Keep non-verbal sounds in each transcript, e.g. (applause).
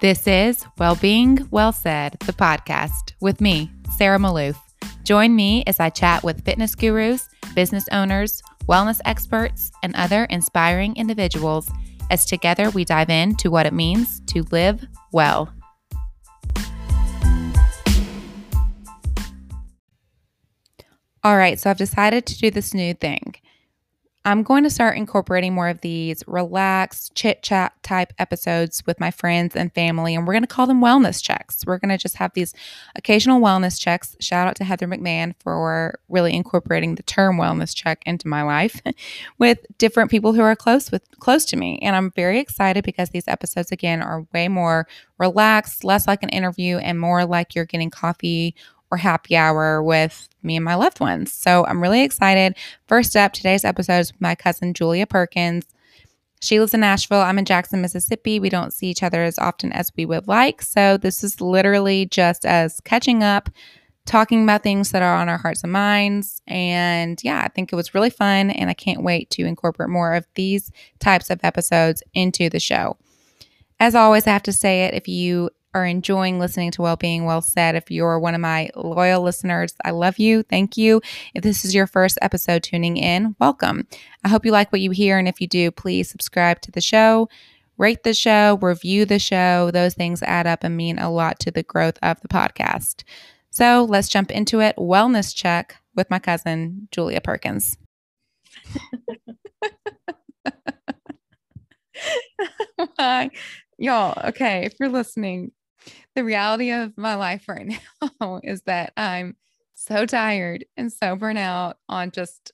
This is Wellbeing Well Said, the podcast with me, Sarah Maloof. Join me as I chat with fitness gurus, business owners, wellness experts, and other inspiring individuals as together we dive into what it means to live well. All right, so I've decided to do this new thing. I'm going to start incorporating more of these relaxed chit chat type episodes with my friends and family, and we're going to call them wellness checks. We're going to just have these occasional wellness checks. Shout out to Heather McMahon for really incorporating the term wellness check into my life (laughs) with different people who are close with close to me. And I'm very excited because these episodes again are way more relaxed, less like an interview, and more like you're getting coffee or happy hour with me and my loved ones. So I'm really excited. First up, today's episode is with my cousin Julia Perkins. She lives in Nashville. I'm in Jackson, Mississippi. We don't see each other as often as we would like. So this is literally just us catching up, talking about things that are on our hearts and minds. And yeah, I think it was really fun. And I can't wait to incorporate more of these types of episodes into the show. As always, I have to say it if you are enjoying listening to Well Being Well Said, if you're one of my loyal listeners, I love you. Thank you. If this is your first episode tuning in, welcome. I hope you like what you hear. And if you do, please subscribe to the show, rate the show, review the show. Those things add up and mean a lot to the growth of the podcast. So let's jump into it. Wellness check with my cousin, Julia Perkins. (laughs) (laughs) Y'all, okay, if you're listening, the reality of my life right (laughs) now is that I'm so tired and so burnt out on just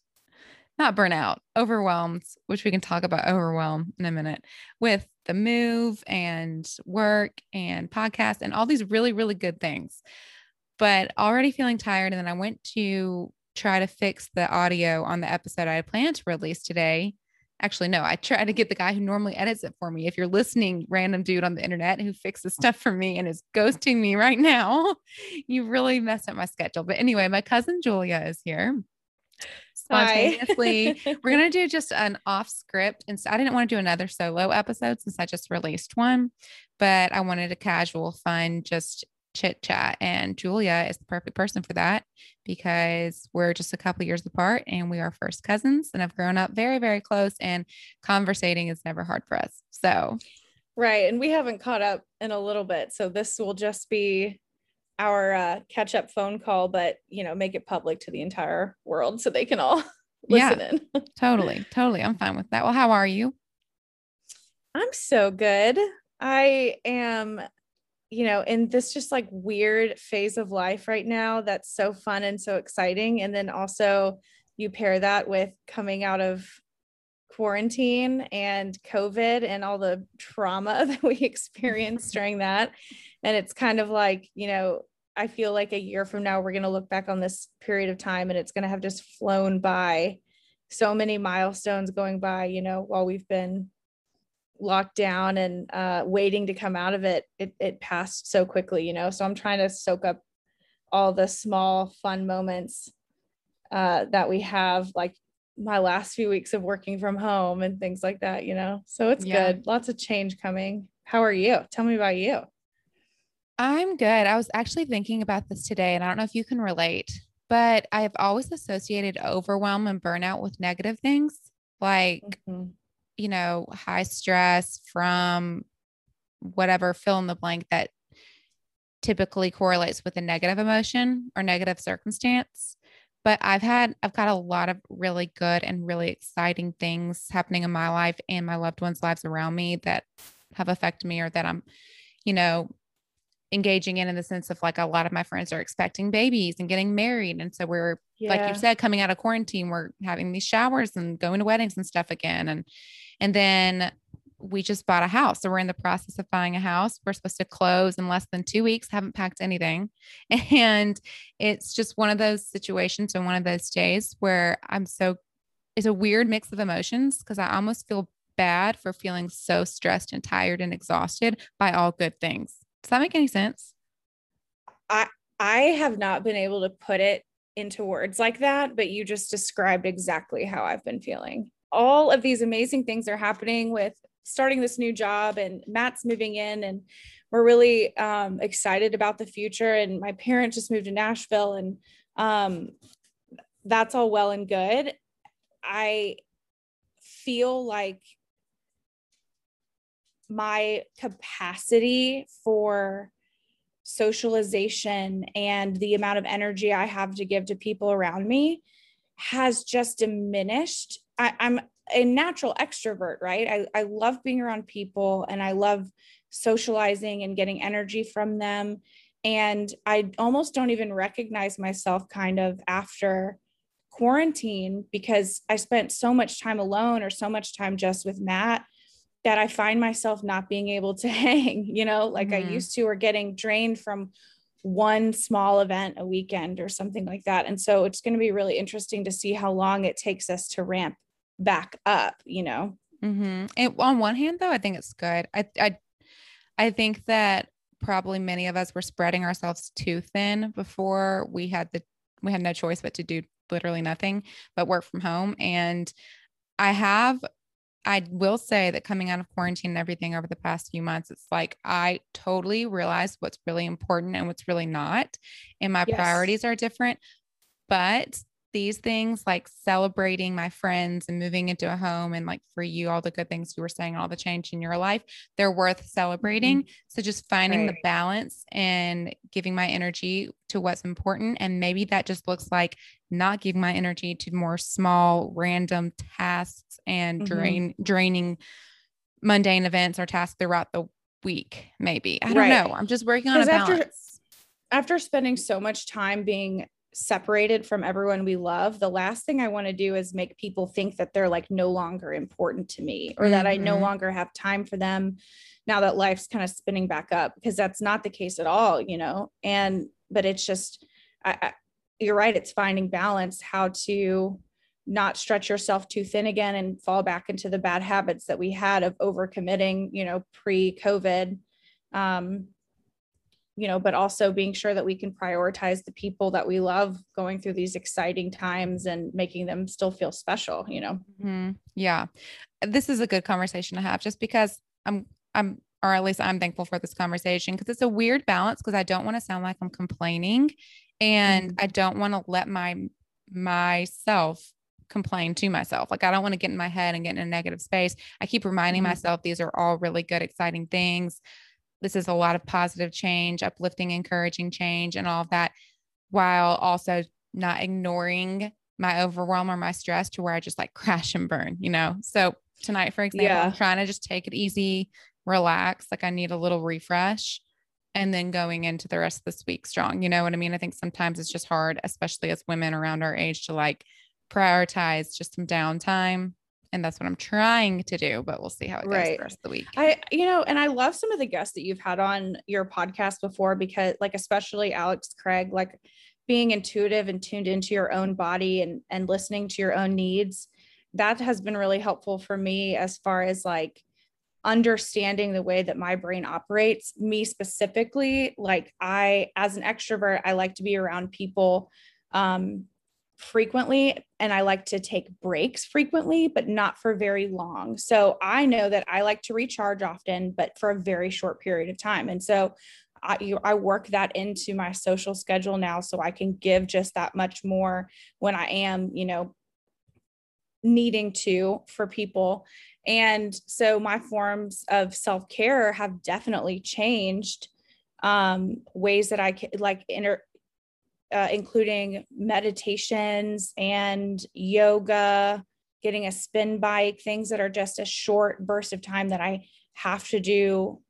not burnout, overwhelmed, which we can talk about overwhelm in a minute with the move and work and podcast and all these really, really good things. But already feeling tired. And then I went to try to fix the audio on the episode I had planned to release today actually no i try to get the guy who normally edits it for me. If you're listening random dude on the internet who fixes stuff for me and is ghosting me right now (laughs) you really messed up my schedule. But anyway my cousin julia is here spontaneously. (laughs) We're going to do just an off script. And so i didn't want to do another solo episode since i just released one but i wanted a casual fun just chit chat. And Julia is the perfect person for that because we're just a couple years apart and we are first cousins and have grown up very, very close. And conversating is never hard for us. So, right. And we haven't caught up in a little bit. So, this will just be our uh, catch up phone call, but you know, make it public to the entire world so they can all (laughs) listen yeah, in. (laughs) totally. Totally. I'm fine with that. Well, how are you? I'm so good. I am you know, in this just like weird phase of life right now that's so fun and so exciting. And then also you pair that with coming out of quarantine and COVID and all the trauma (laughs) that we experienced (laughs) during that. And it's kind of like, you know, I feel like a year from now, we're going to look back on this period of time and it's going to have just flown by so many milestones going by, you know, while we've been locked down and uh, waiting to come out of it, it, it passed so quickly, you know. So I'm trying to soak up all the small fun moments uh, that we have, like my last few weeks of working from home and things like that, you know. So it's yeah. good. Lots of change coming. How are you? Tell me about you. I'm good. I was actually thinking about this today, and I don't know if you can relate, but I've always associated overwhelm and burnout with negative things. Like, mm-hmm you know, high stress from whatever fill in the blank that typically correlates with a negative emotion or negative circumstance. But I've had, I've got a lot of really good and really exciting things happening in my life and my loved ones' lives around me that have affected me or that I'm, you know, engaging in in the sense of like a lot of my friends are expecting babies and getting married and so we're yeah. like you said coming out of quarantine we're having these showers and going to weddings and stuff again and and then we just bought a house. So we're in the process of buying a house. We're supposed to close in less than two weeks, haven't packed anything. (laughs) And it's just one of those situations and one of those days where I'm so, it's a weird mix of emotions because I almost feel bad for feeling so stressed and tired and exhausted by all good things. Does that make any sense? I I have not been able to put it into words like that, but you just described exactly how I've been feeling all of these amazing things are happening with starting this new job and Matt's moving in and we're really um, excited about the future. And my parents just moved to Nashville, and um, that's all well and good. I feel like my capacity for socialization and the amount of energy I have to give to people around me has just diminished. I, am a natural extrovert, right? I, I love being around people and I love socializing and getting energy from them. And I almost don't even recognize myself kind of after quarantine because I spent so much time alone or so much time just with Matt that I find myself not being able to (laughs) hang, you know, like mm-hmm. I used to, or getting drained from one small event a weekend or something like that. And so it's going to be really interesting to see how long it takes us to ramp back up, you know. Mm-hmm. And on one hand, though, I think it's good. I, I, I think that probably many of us were spreading ourselves too thin before we had the we had no choice but to do literally nothing but work from home. And I have I will say that coming out of quarantine and everything over the past few months, it's like I totally realized what's really important and what's really not. And my yes. priorities are different. But these things like celebrating my friends and moving into a home and like for you all the good things you were saying all the change in your life they're worth celebrating mm-hmm. so just finding right. the balance and giving my energy to what's important and maybe that just looks like not giving my energy to more small random tasks and mm-hmm. drain draining mundane events or tasks throughout the week maybe i don't right. know i'm just working on a balance after, after spending so much time being separated from everyone we love, the last thing I want to do is make people think that they're like no longer important to me or mm-hmm. that I no mm-hmm. longer have time for them now that life's kind of spinning back up because that's not the case at all, you know. And but it's just I, I you're right, it's finding balance how to not stretch yourself too thin again and fall back into the bad habits that we had of overcommitting, you know, pre-COVID. Um, you know, but also being sure that we can prioritize the people that we love going through these exciting times and making them still feel special, you know? Mm-hmm. Yeah. This is a good conversation to have just because I'm, I'm, or at least I'm thankful for this conversation because it's a weird balance because I don't want to sound like I'm complaining and mm-hmm. I don't want to let my, myself complain to myself. Like I don't want to get in my head and get in a negative space. I keep reminding mm-hmm. myself these are all really good, exciting things this is a lot of positive change, uplifting, encouraging change, and all of that, while also not ignoring my overwhelm or my stress to where I just like (laughs) crash and burn, you know? So tonight, for example, yeah. I'm trying to just take it easy, relax. Like I need a little refresh and then going into the rest of this week strong. You know what I mean? I think sometimes it's just hard, especially as women around our age, to like prioritize just some downtime and that's what I'm trying to do, but we'll see how it goes right. the rest of the week. I, you know, and I love some of the guests that you've had on your podcast before because, like, especially Alex Craig, like being intuitive and tuned into your own body and and listening to your own needs, that has been really helpful for me as far as like understanding the way that my brain operates. Me specifically, like I, as an extrovert, I like to be around people um, frequently and I like to take breaks frequently, but not for very long. So I know that I like to recharge often, but for a very short period of time. And so I, you, I work that into my social schedule now so I can give just that much more when I am, you know, needing to for people. And so my forms of self care have definitely changed um, ways that I can like inter uh, including meditations and yoga, getting a spin bike, things that are just a short burst of time that I have to do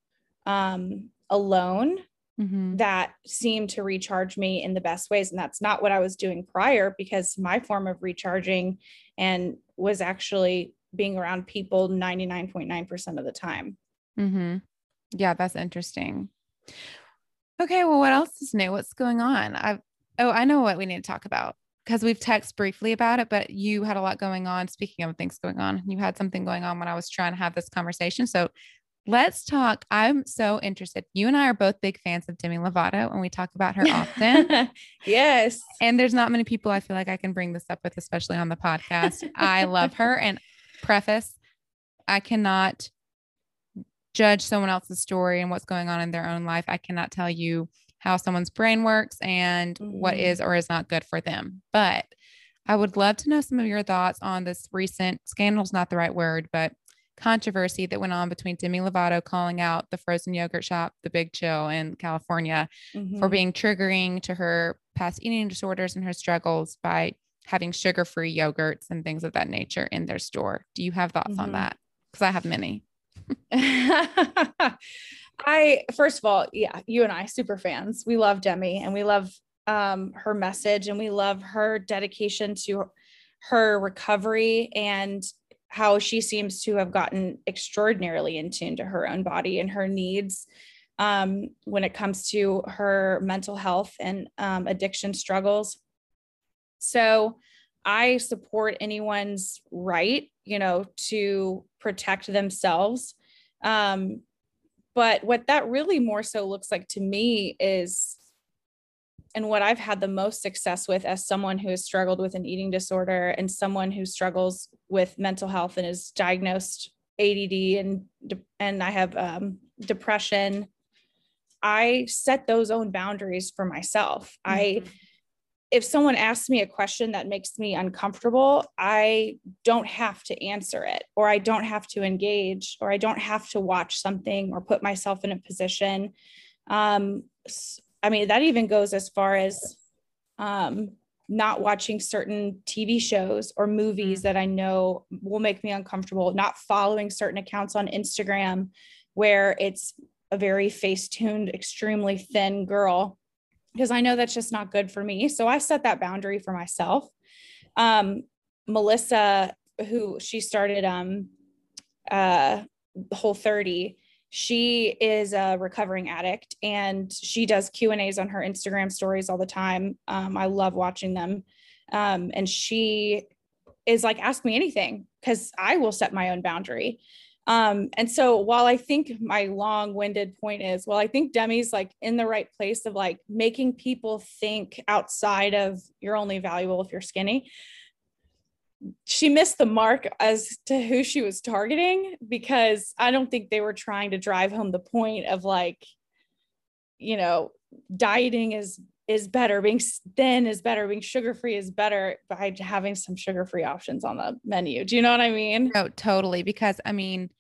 um, alone mm-hmm. that seem to recharge me in the best ways. And that's not what I was doing prior because my form of recharging and was actually being around people 99.9% of the time. Mm-hmm. Yeah, that's interesting. Okay, well, what else is new? What's going on? I've Oh, I know what we need to talk about because we've texted briefly about it, but you had a lot going on. Speaking of things going on, you had something going on when I was trying to have this conversation. So let's talk. I'm so interested. You and I are both big fans of Demi Lovato, and we talk about her often. (laughs) yes. And there's not many people I feel like I can bring this up with, especially on the podcast. I love her. (laughs) And preface, I cannot judge someone else's story and what's going on in their own life. I cannot tell you how someone's brain works and mm-hmm. what is or is not good for them. But I would love to know some of your thoughts on this recent scandal's not the right word, but controversy that went on between Demi Lovato calling out the frozen yogurt shop, The Big Chill in California, mm-hmm. for being triggering to her past eating disorders and her struggles by having sugar free yogurts and things of that nature in their store. Do you have thoughts mm-hmm. on that? Because I have many. (laughs) I, first of all, yeah, you and I, super fans. We love Demi and we love um, her message and we love her dedication to her recovery and how she seems to have gotten extraordinarily in tune to her own body and her needs um, when it comes to her mental health and um, addiction struggles. So I support anyone's right, you know, to protect themselves. Um, but what that really more so looks like to me is and what I've had the most success with as someone who has struggled with an eating disorder and someone who struggles with mental health and is diagnosed ADD and and I have um, depression. I set those own boundaries for myself. Mm-hmm. I if someone asks me a question that makes me uncomfortable, I don't have to answer it, or I don't have to engage, or I don't have to watch something or put myself in a position. Um, I mean, that even goes as far as um, not watching certain TV shows or movies mm-hmm. that I know will make me uncomfortable, not following certain accounts on Instagram where it's a very face tuned, extremely thin girl, because I know that's just not good for me. So I set that boundary for myself. Um, Melissa, who she started um, uh, Whole 30, she is a recovering addict and she does q and a's on her instagram stories all the time um, i love watching them um, and she is like ask me anything because i will set my own boundary um, and so while i think my long-winded point is well i think demi's like in the right place of like making people think outside of you're only valuable if you're skinny she missed the mark as to who she was targeting because I don't think they were trying to drive home the point of like, you know, dieting is is better, being thin is better, being sugar free is better by having some sugar free options on the menu. Do you know what I mean? No, totally. Because I mean,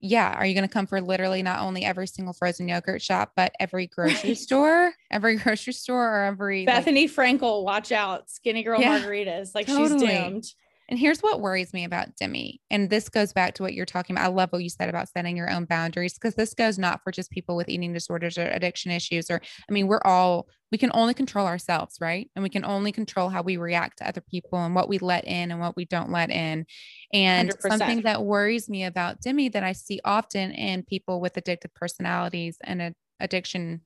yeah, are you going to come for literally not only every single frozen yogurt shop, but every grocery (laughs) store, every grocery store, or every Bethenny like, Frankel, watch out, skinny girl yeah, margaritas, like totally. she's doomed. And here's what worries me about Demi. And this goes back to what you're talking about. I love what you said about setting your own boundaries because this goes not for just people with eating disorders or addiction issues. Or, I mean, we're all, we can only control ourselves, right? And we can only control how we react to other people and what we let in and what we don't let in. And 100%. something that worries me about Demi that I see often in people with addictive personalities and addiction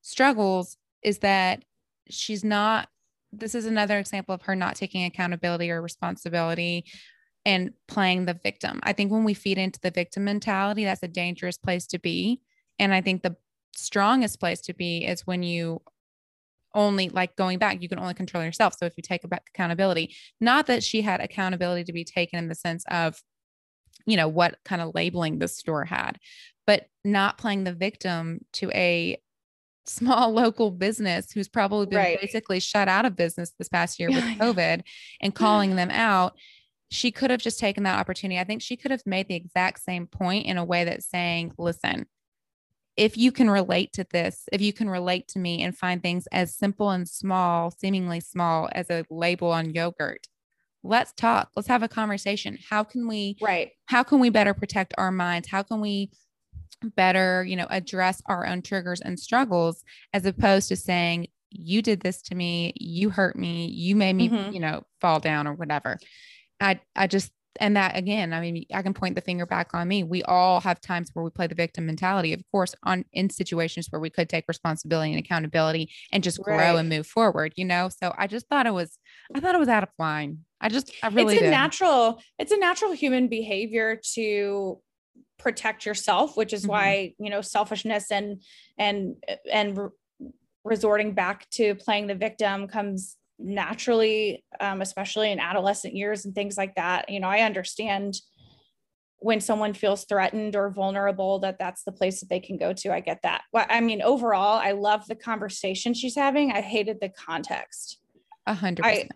struggles is that she's not this is another example of her not taking accountability or responsibility and playing the victim. I think when we feed into the victim mentality, that's a dangerous place to be. And I think the strongest place to be is when you only like going back, you can only control yourself. So if you take back accountability, not that she had accountability to be taken in the sense of, you know, what kind of labeling the store had, but not playing the victim to a small (laughs) local business who's probably been right. basically shut out of business this past year with COVID and (sighs) calling them out. She could have just taken that opportunity. I think she could have made the exact same point in a way that's saying, listen, if you can relate to this, if you can relate to me and find things as simple and small, seemingly small as a label on yogurt, let's talk. Let's have a conversation. How can we right? How can we better protect our minds? How can we better, you know, address our own triggers and struggles as opposed to saying, you did this to me, you hurt me, you made me, mm-hmm. you know, fall down or whatever. I I just and that again, I mean, I can point the finger back on me. We all have times where we play the victim mentality, of course, on in situations where we could take responsibility and accountability and just grow right. and move forward, you know. So I just thought it was, I thought it was out of line. I just, I really, it's a did. natural, it's a natural human behavior to protect yourself which is mm-hmm. why you know selfishness and and and re- resorting back to playing the victim comes naturally um, especially in adolescent years and things like that. You know i understand when someone feels threatened or vulnerable that that's the place that they can go to. I get that. Well i mean overall i love the conversation she's having. I hated the context. A hundred percent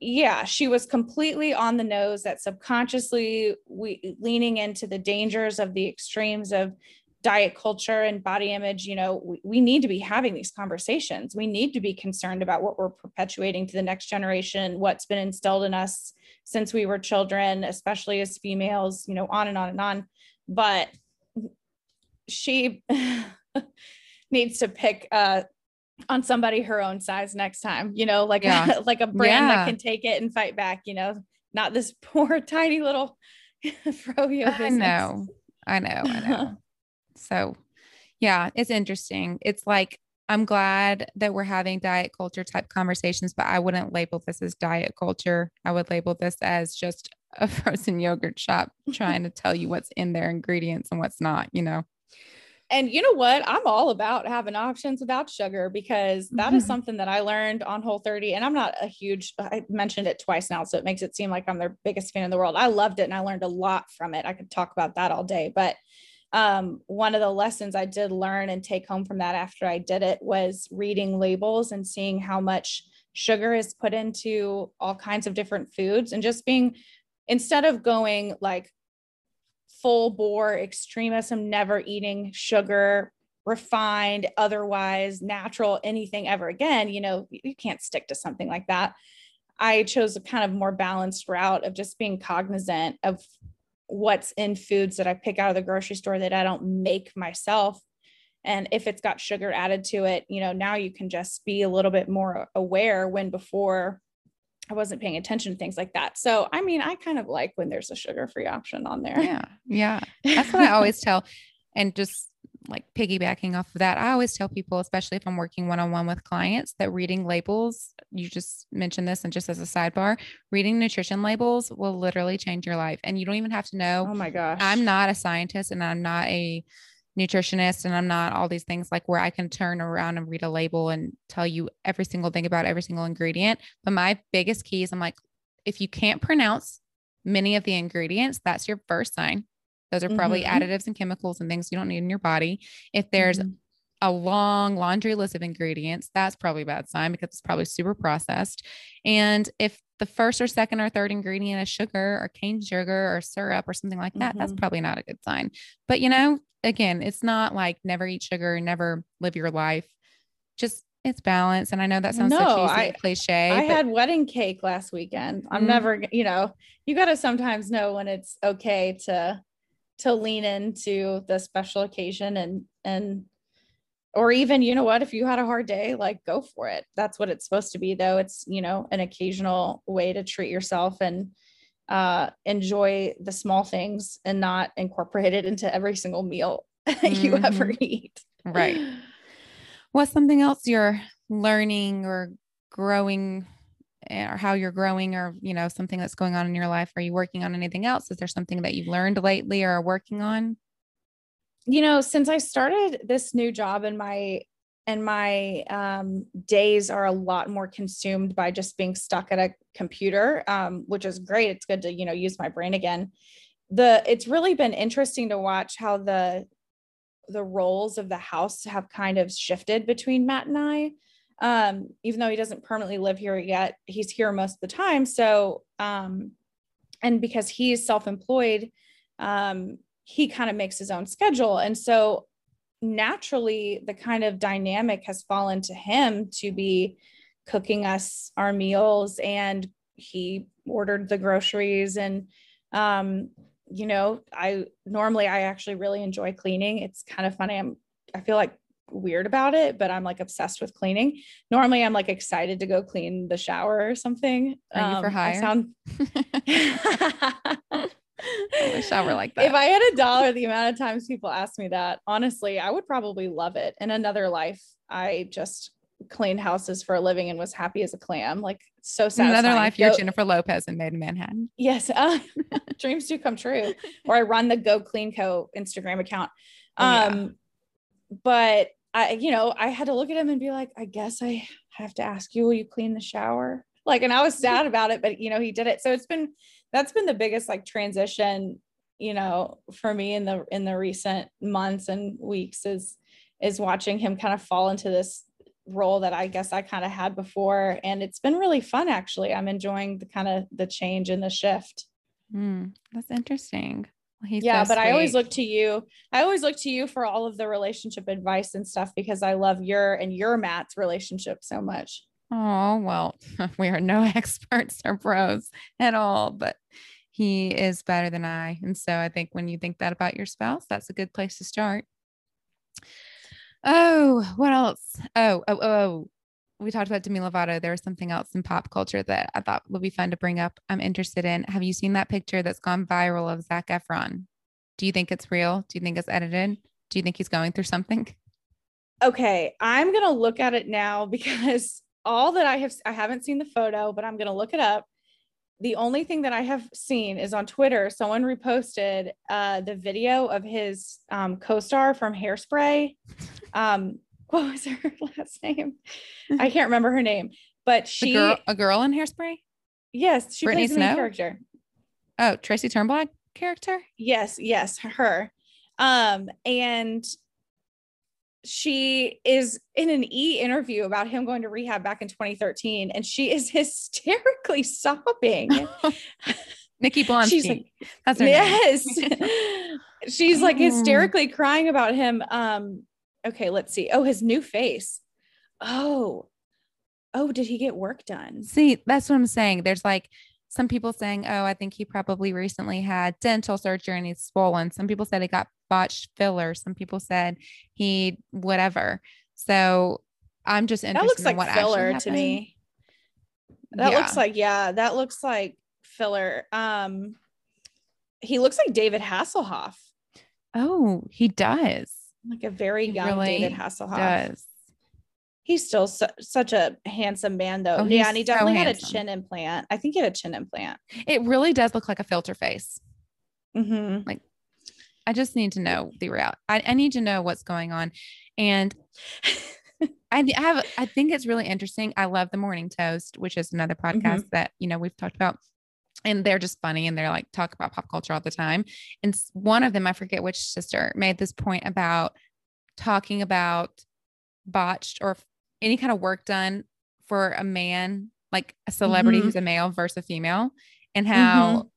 yeah she was completely on the nose that subconsciously we leaning into the dangers of the extremes of diet culture and body image you know we, we need to be having these conversations. We need to be concerned about what we're perpetuating to the next generation what's been instilled in us since we were children especially as females you know on and on and on. But she (laughs) needs to pick uh on somebody her own size next time you know like yeah. a, (laughs) like a brand yeah. that can take it and fight back you know not this (laughs) poor tiny little (laughs) froyo I know I know I know so, yeah, it's interesting. It's like, I'm glad that we're having diet culture type conversations, but I wouldn't label this as diet culture. I would label this as just a frozen yogurt shop trying to tell you what's in their ingredients and what's not, you know? And you know what? I'm all about having options without sugar because that is something that I learned on Whole 30. And I'm not a huge, I mentioned it twice now, so it makes it seem like I'm their biggest fan in the world. I loved it and I learned a lot from it. I could talk about that all day, but um, one of the lessons I did learn and take home from that after I did it was reading labels and seeing how much sugar is put into all kinds of different foods and just being instead of going like full bore extremism, never eating sugar, refined, otherwise natural, anything ever again, you know, you can't stick to something like that. I chose a kind of more balanced route of just being cognizant of what's in foods that I pick out of the grocery store that I don't make myself. And if it's got sugar added to it, you know, now you can just be a little bit more aware when before I wasn't paying attention to things like that. So, I mean, I kind of like when there's a sugar free option on there. Yeah. Yeah. That's what I (laughs) always tell. And just like piggybacking off of that, I always tell people, especially if I'm working one on one with clients, that reading labels, you just mentioned this, and just as a sidebar, reading nutrition labels will literally change your life. And you don't even have to know. Oh my gosh. I'm not a scientist and I'm not a nutritionist and I'm not all these things like where I can turn around and read a label and tell you every single thing about every single ingredient. But my biggest key is I'm like, if you can't pronounce many of the ingredients, that's your first sign those are probably mm-hmm. additives and chemicals and things you don't need in your body. If there's mm-hmm. a long laundry list of ingredients, that's probably a bad sign because it's probably super processed. And if the first or second or third ingredient is sugar or cane sugar or syrup or something like that, mm-hmm. that's probably not a good sign. But you know, again, it's not like never eat sugar, never live your life. Just it's balance. And I know that sounds no, so cheesy, I, cliche. I but- had wedding cake last weekend. I'm mm-hmm. never, you know, you got to sometimes know when it's okay to to lean into the special occasion and and or even you know what if you had a hard day like go for it. That's what it's supposed to be though. It's you know an occasional way to treat yourself and uh enjoy the small things and not incorporate it into every single meal mm-hmm. (laughs) you ever eat. Right. What's something else you're learning or growing or how you're growing or you know something that's going on in your life? Are you working on anything else? Is there something that you've learned lately or are working on you know since i started this new job and my and my um, days are a lot more consumed by just being stuck at a computer um, which is great. It's good to you know use my brain again. The it's really been interesting to watch how the the roles of the house have kind of shifted between matt and i. Um, even though he doesn't permanently live here yet, he's here most of the time. So, um, and because he's self-employed, um, he kind of makes his own schedule. And so naturally the kind of dynamic has fallen to him to be cooking us our meals and he ordered the groceries and um you know i normally i actually really enjoy cleaning it's kind of funny i'm i feel like weird about it, but I'm like obsessed with cleaning. Normally, I'm like excited to go clean the shower or something. Are you for hire? I sound. (laughs) (laughs) I shower like that. If I had a dollar, the amount of times people ask me that, honestly, I would probably love it. In another life, I just cleaned houses for a living and was happy as a clam. Like so sad. Another life, you're Jennifer Lopez and Maid in Manhattan. Yes, (laughs) uh, dreams do come true. Or I run the Go Clean Co. Instagram account. Um, yeah. but I, you know, I had to look at him and be like, I guess I have to ask you, will you clean the shower? Like, and I was sad about it, but you know, he did it. So it's been, that's been the biggest like transition you know, for me in the in the recent months and weeks is is watching him kind of fall into this role that I guess I kind of had before. And it's been really fun actually. I'm enjoying the kind of the change and the shift. Mm, that's interesting. Well, yeah, so but I always look to you. I always look to you for all of the relationship advice and stuff because I love your and your Matt's relationship so much. Oh, well, (laughs) we are no (laughs) experts or pros at all, but he is better than I. And so I think when you think that about your spouse, that's a good place to start. Oh, what else? Oh, oh, oh. We talked about Demi Lovato. There was something else in pop culture that I thought would be fun to bring up. I'm interested in. Have you seen that picture that's gone viral of Zac Efron? Do you think it's real? Do you think it's edited? Do you think he's going through something? Okay, I'm gonna look at it now (laughs) because all that I have I haven't seen the photo, but I'm gonna look it up. The only thing that I have seen is on Twitter. Someone reposted uh, the video of his um, co-star from Hairspray. Um, (laughs) what was her (laughs) last name? I (laughs) can't remember her name, but she a girl, a girl in Hairspray. Yes, she Brittany plays the main character. Oh, Tracy Turnblad character. Yes, yes, her. Um, and she is in an E interview about him going to rehab back in 2013, and she is (laughs) hysterically sobbing. (laughs) Nikki Blonsky. She's like, That's her yes. (laughs) She's like hysterically crying about him. Um, okay, let's see. Oh, his new face. Oh, oh, did he get work done? See, that's what I'm saying. There's like some people saying, oh, I think he probably recently had dental surgery and he's swollen. Some people said he got botched filler. Some people said he whatever. So I'm just interested that looks like what filler to me. That yeah. looks like yeah, that looks like filler. Um, he looks like David Hasselhoff. Oh, he does. Like a very young really David Hasselhoff. Does. He's still su- such a handsome man, though. Oh, yeah, and he definitely so had a chin implant. I think he had a chin implant. It really does look like a filter face. Mm-hmm. Like I just need to know the reality. I, I need to know what's going on. And (laughs) I have, I think it's really interesting. I love the morning toast, which is another podcast mm-hmm. that, you know, we've talked about and they're just funny and they're like talk about pop culture all the time. And one of them, I forget which sister made this point about talking about botched or any kind of work done for a man, like a celebrity mm-hmm. who's a male versus a female and how mm-hmm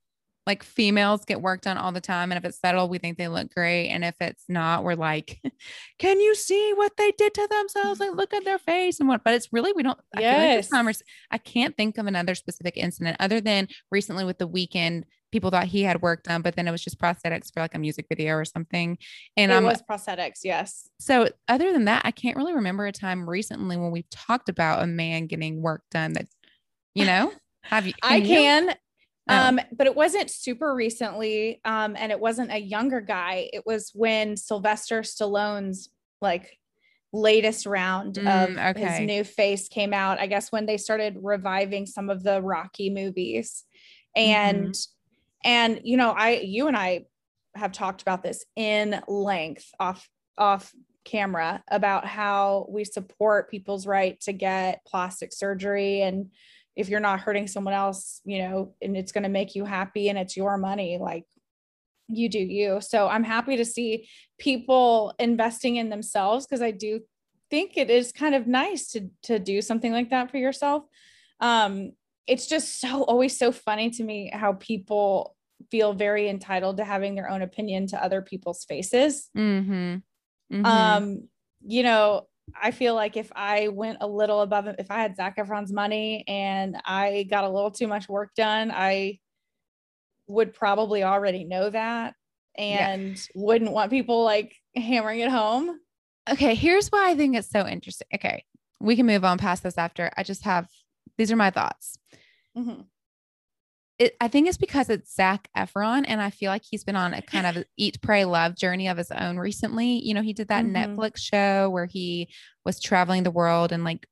like females get work done all the time. And if it's settled, we think they look great. And if it's not, we're like, (laughs) can you see what they did to themselves? Like, look at their face and what, but it's really, we don't, yes. I, like I can't think of another specific incident other than recently with the Weeknd. People thought he had work done, but then it was just prosthetics for like a music video or something. And it um, was prosthetics, yes. So other than that, I can't really remember a time recently when we've talked about a man getting work done that, you know, (laughs) have you? Can I can. You? Oh. Um, but it wasn't super recently. Um, and it wasn't a younger guy. It was when Sylvester Stallone's like latest round mm, of okay. his new face came out. I guess when they started reviving some of the Rocky movies. And mm-hmm. And you know, I you and I have talked about this in length off off camera about how we support people's right to get plastic surgery and if you're not hurting someone else, you know, and it's going to make you happy and it's your money, like you do you. So I'm happy to see people investing in themselves because I do think it is kind of nice to to do something like that for yourself. Um, it's just so always so funny to me how people feel very entitled to having their own opinion to other people's faces. Mm-hmm. Mm-hmm. Um, you know, I feel like if I went a little above if I had Zac Efron's money and I got a little too much work done, I would probably already know that and yeah. wouldn't want people like hammering it home. Okay, here's why I think it's so interesting. Okay, we can move on past this after. I just have these are my thoughts. Mm-hmm it, I think it's because it's Zac Efron, and I feel like he's been on a kind of (laughs) eat, pray, love journey of his own recently. You know, he did that mm-hmm. Netflix show where he was traveling the world and like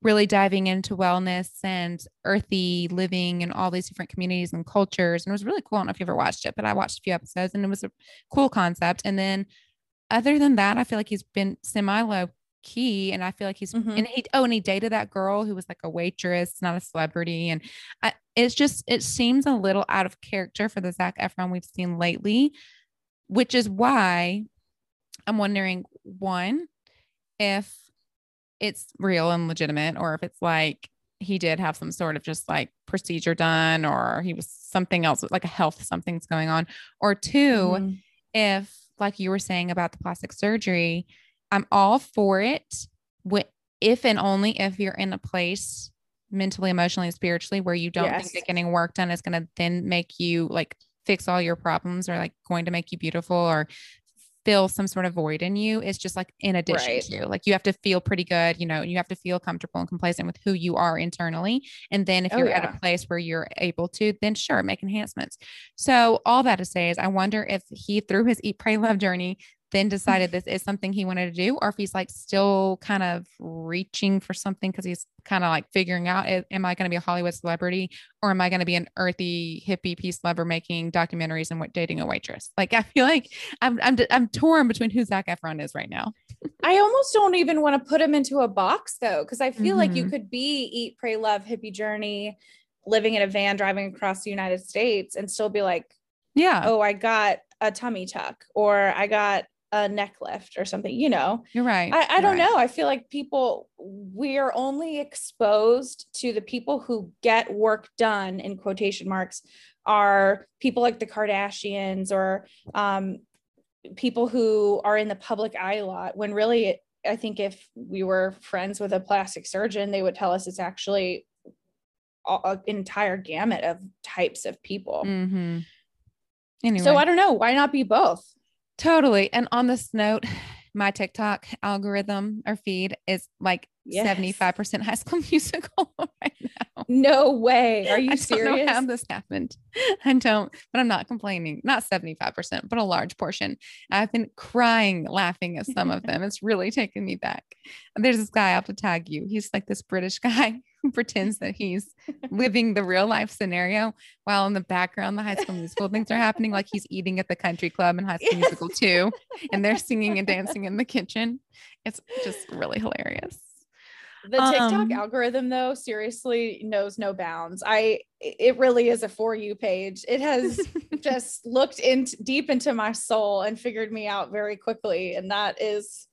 really diving into wellness and earthy living and all these different communities and cultures. And it was really cool. I don't know if you ever watched it, but I watched a few episodes and it was a cool concept. And then other than that, I feel like he's been semi low key. And I feel like he's Mhm. and he oh, and he dated that girl who was like a waitress, not a celebrity. And I, it's just it seems a little out of character for the Zac Efron we've seen lately, which is why I'm wondering one, if it's real and legitimate, or if it's like he did have some sort of just like procedure done, or he was something else, like a health something's going on, or 2 Mhm. if like you were saying about the plastic surgery, I'm all for it. If and only if you're in a place mentally, emotionally, and spiritually where you don't think that getting work done is going to then make you like fix all your problems or like going to make you beautiful or fill some sort of void in you. It's just like in addition Right. to like you have to feel pretty good, you know, you have to feel comfortable and complacent with who you are internally. And then if Oh, you're at a place where you're able to, then sure, make enhancements. So all that to say is I wonder if he through his eat, pray, love journey, then decided this is something he wanted to do, or if he's like still kind of reaching for something because he's kind of like figuring out, am I going to be a Hollywood celebrity or am I going to be an earthy hippie peace lover making documentaries and wa- dating a waitress? Like I feel like I'm I'm I'm torn between who Zac Efron is right now. I almost don't even want to put him into a box though, because I feel like you Mhm. could be eat, pray, love, hippie journey, living in a van, driving across the United States, and still be like, Yeah, oh, I got a tummy tuck or I got a neck lift or something, you know. you're right. I, I You're don't right. know. I feel like people, we are only exposed to the people who get work done in quotation marks are people like the Kardashians or um, people who are in the public eye a lot when really it, I think if we were friends with a plastic surgeon, they would tell us it's actually an entire gamut of types of people. Mhm. Anyway, So I don't know. Why not be both? Totally. And on this note, my TikTok algorithm or feed is like Yes. 75% high school (laughs) musical right now. No way. Are you I don't know how this happened. I don't, but I'm not complaining. Not 75%, but a large portion. I've been crying laughing at some of (laughs) them. It's really taken me back. There's this guy, I'll have to tag you. He's like this British guy (laughs) pretends that he's living the real life scenario while in the background the high school musical things are happening, like he's eating at the country club in high school musical too. And they're (laughs) singing and dancing in the kitchen. It's just really hilarious. The TikTok Um, algorithm, though, seriously knows no bounds. I it really is a for you page. It has (laughs) just looked into deep into my soul and figured me out very quickly, and that is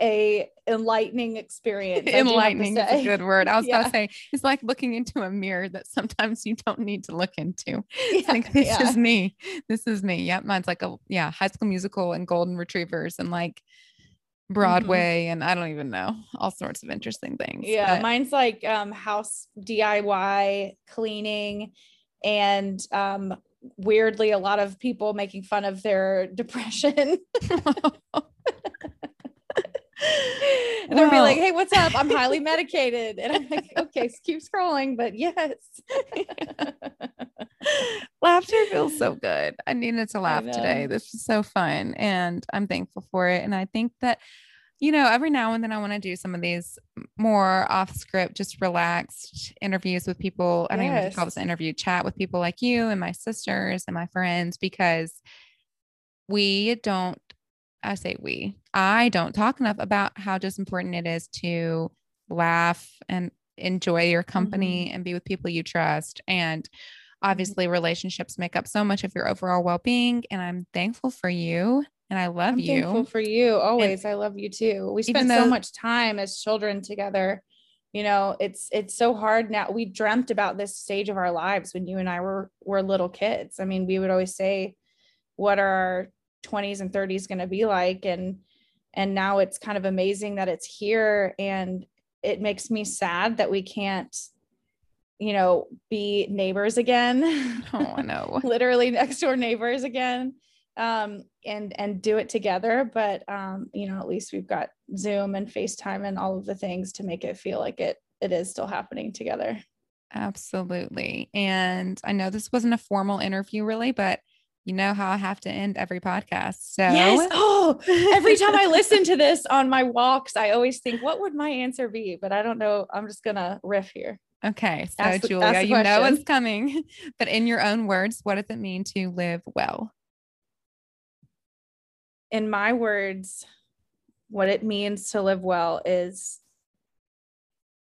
a enlightening experience. I do have to Enlightening is a good word. I was Yeah. about to (laughs) say it's like looking into a mirror that sometimes you don't need to look into. Yeah, like (laughs) this yeah. is me. This is me. Yep. Mine's like a yeah, high school musical and golden retrievers and like Mm-hmm. Broadway and I don't even know. All sorts of interesting things. Yeah, But mine's like um house DIY cleaning and um weirdly a lot of people making fun of their (laughs) depression. And they'll be like, "Hey, what's up? I'm highly (laughs) medicated." And I'm like, "Okay, keep scrolling, but yes." (laughs) laughter feels so good. I needed to laugh today. This was so fun and I'm thankful for it. And I think that, you know, every now and then I want to do some of these more off script, just relaxed interviews with people. I don't even know if call this an interview chat with people like you and my sisters and my friends because we don't, I say we, I don't talk enough about how just important it is to laugh and enjoy your company mm-hmm. and be with people you trust. And mm-hmm. obviously, relationships make up so much of your overall well being. And I'm thankful for you and I love I'm you. thankful for you. Always, I love you too. We Even spent so much time as children together. You know, it's it's so hard now. We dreamt about this stage of our lives when you and I were were little kids. I mean, we would always say, "What are our 20s and 30s going to be like?" And and now it's kind of amazing that it's here, and it makes me sad that we can't, you know, be neighbors again. (laughs) oh, no (laughs) literally next door neighbors again um and and do it together but um you know at least we've got zoom and facetime and all of the things to make it feel like it it is still happening together Absolutely. And I know this wasn't a formal interview, really, but you know how I have to end every podcast. So, yes oh every time i listen to (laughs) this on my walks i always think what would my answer be but i don't know i'm just gonna riff here Okay, so Julia, you know it's coming, (laughs) but in your own words, what does it mean to live well? in my words what it means to live well is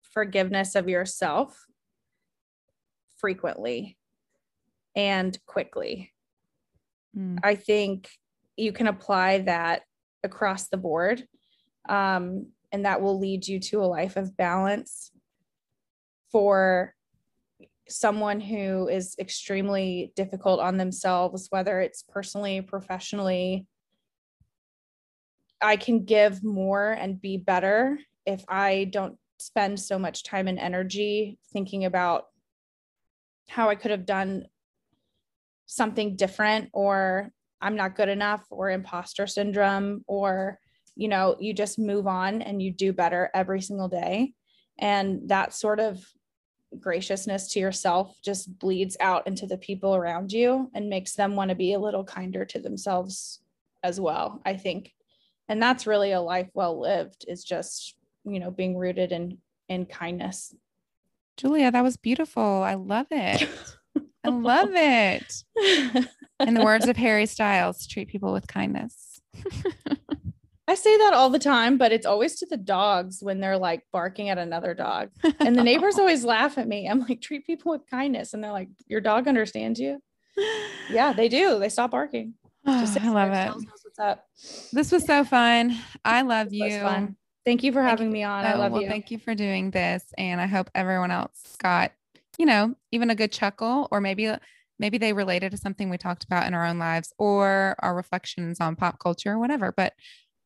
forgiveness of yourself frequently and quickly. Mm. I think you can apply that across the board. Um, and that will lead you to a life of balance for someone who is extremely difficult on themselves, whether it's personally, professionally. I can give more and be better if I don't spend so much time and energy thinking about how I could have done something different or I'm not good enough or imposter syndrome or you know you just move on and you do better every single day. And that sort of graciousness to yourself just bleeds out into the people around you and makes them want to be a little kinder to themselves as well i think. And that's really a life well lived is just you know being rooted in in kindness. Julia that was beautiful. I love it (laughs) i love it (laughs) in the words of harry styles treat people with kindness (laughs) I say that all the time, but it's always to the dogs when they're like barking at another dog. And the neighbors (laughs) always laugh at me. I'm like, treat people with kindness. And they're like, your dog understands you. Yeah, they do. They stop barking. (sighs) Just I love it. What's up? This was so fun. I love this you. Thank you for thank having you. me on. I oh, love well, you. Thank you for doing this. And I hope everyone else got, you know, even a good chuckle or maybe uh, maybe they related to something we talked about in our own lives or our reflections on pop culture or whatever. But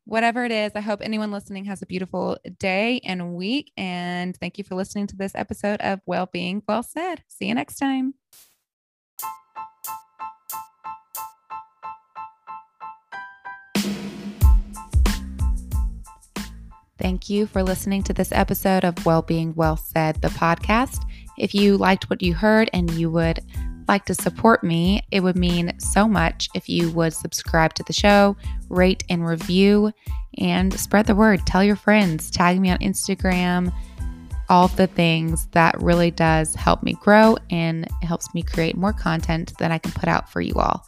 whatever it is, I hope anyone listening has a beautiful day and week. And thank you for listening to this episode of Well Being Well Said. See you next time. Thank you for listening to this episode of Well Being Well Said, the podcast. If you liked what you heard and you would like to support me, it would mean so much if you would subscribe to the show, rate and review, and spread the word. Tell your friends, tag me on Instagram, all the things that really does help me grow and helps me create more content that I can put out for you all.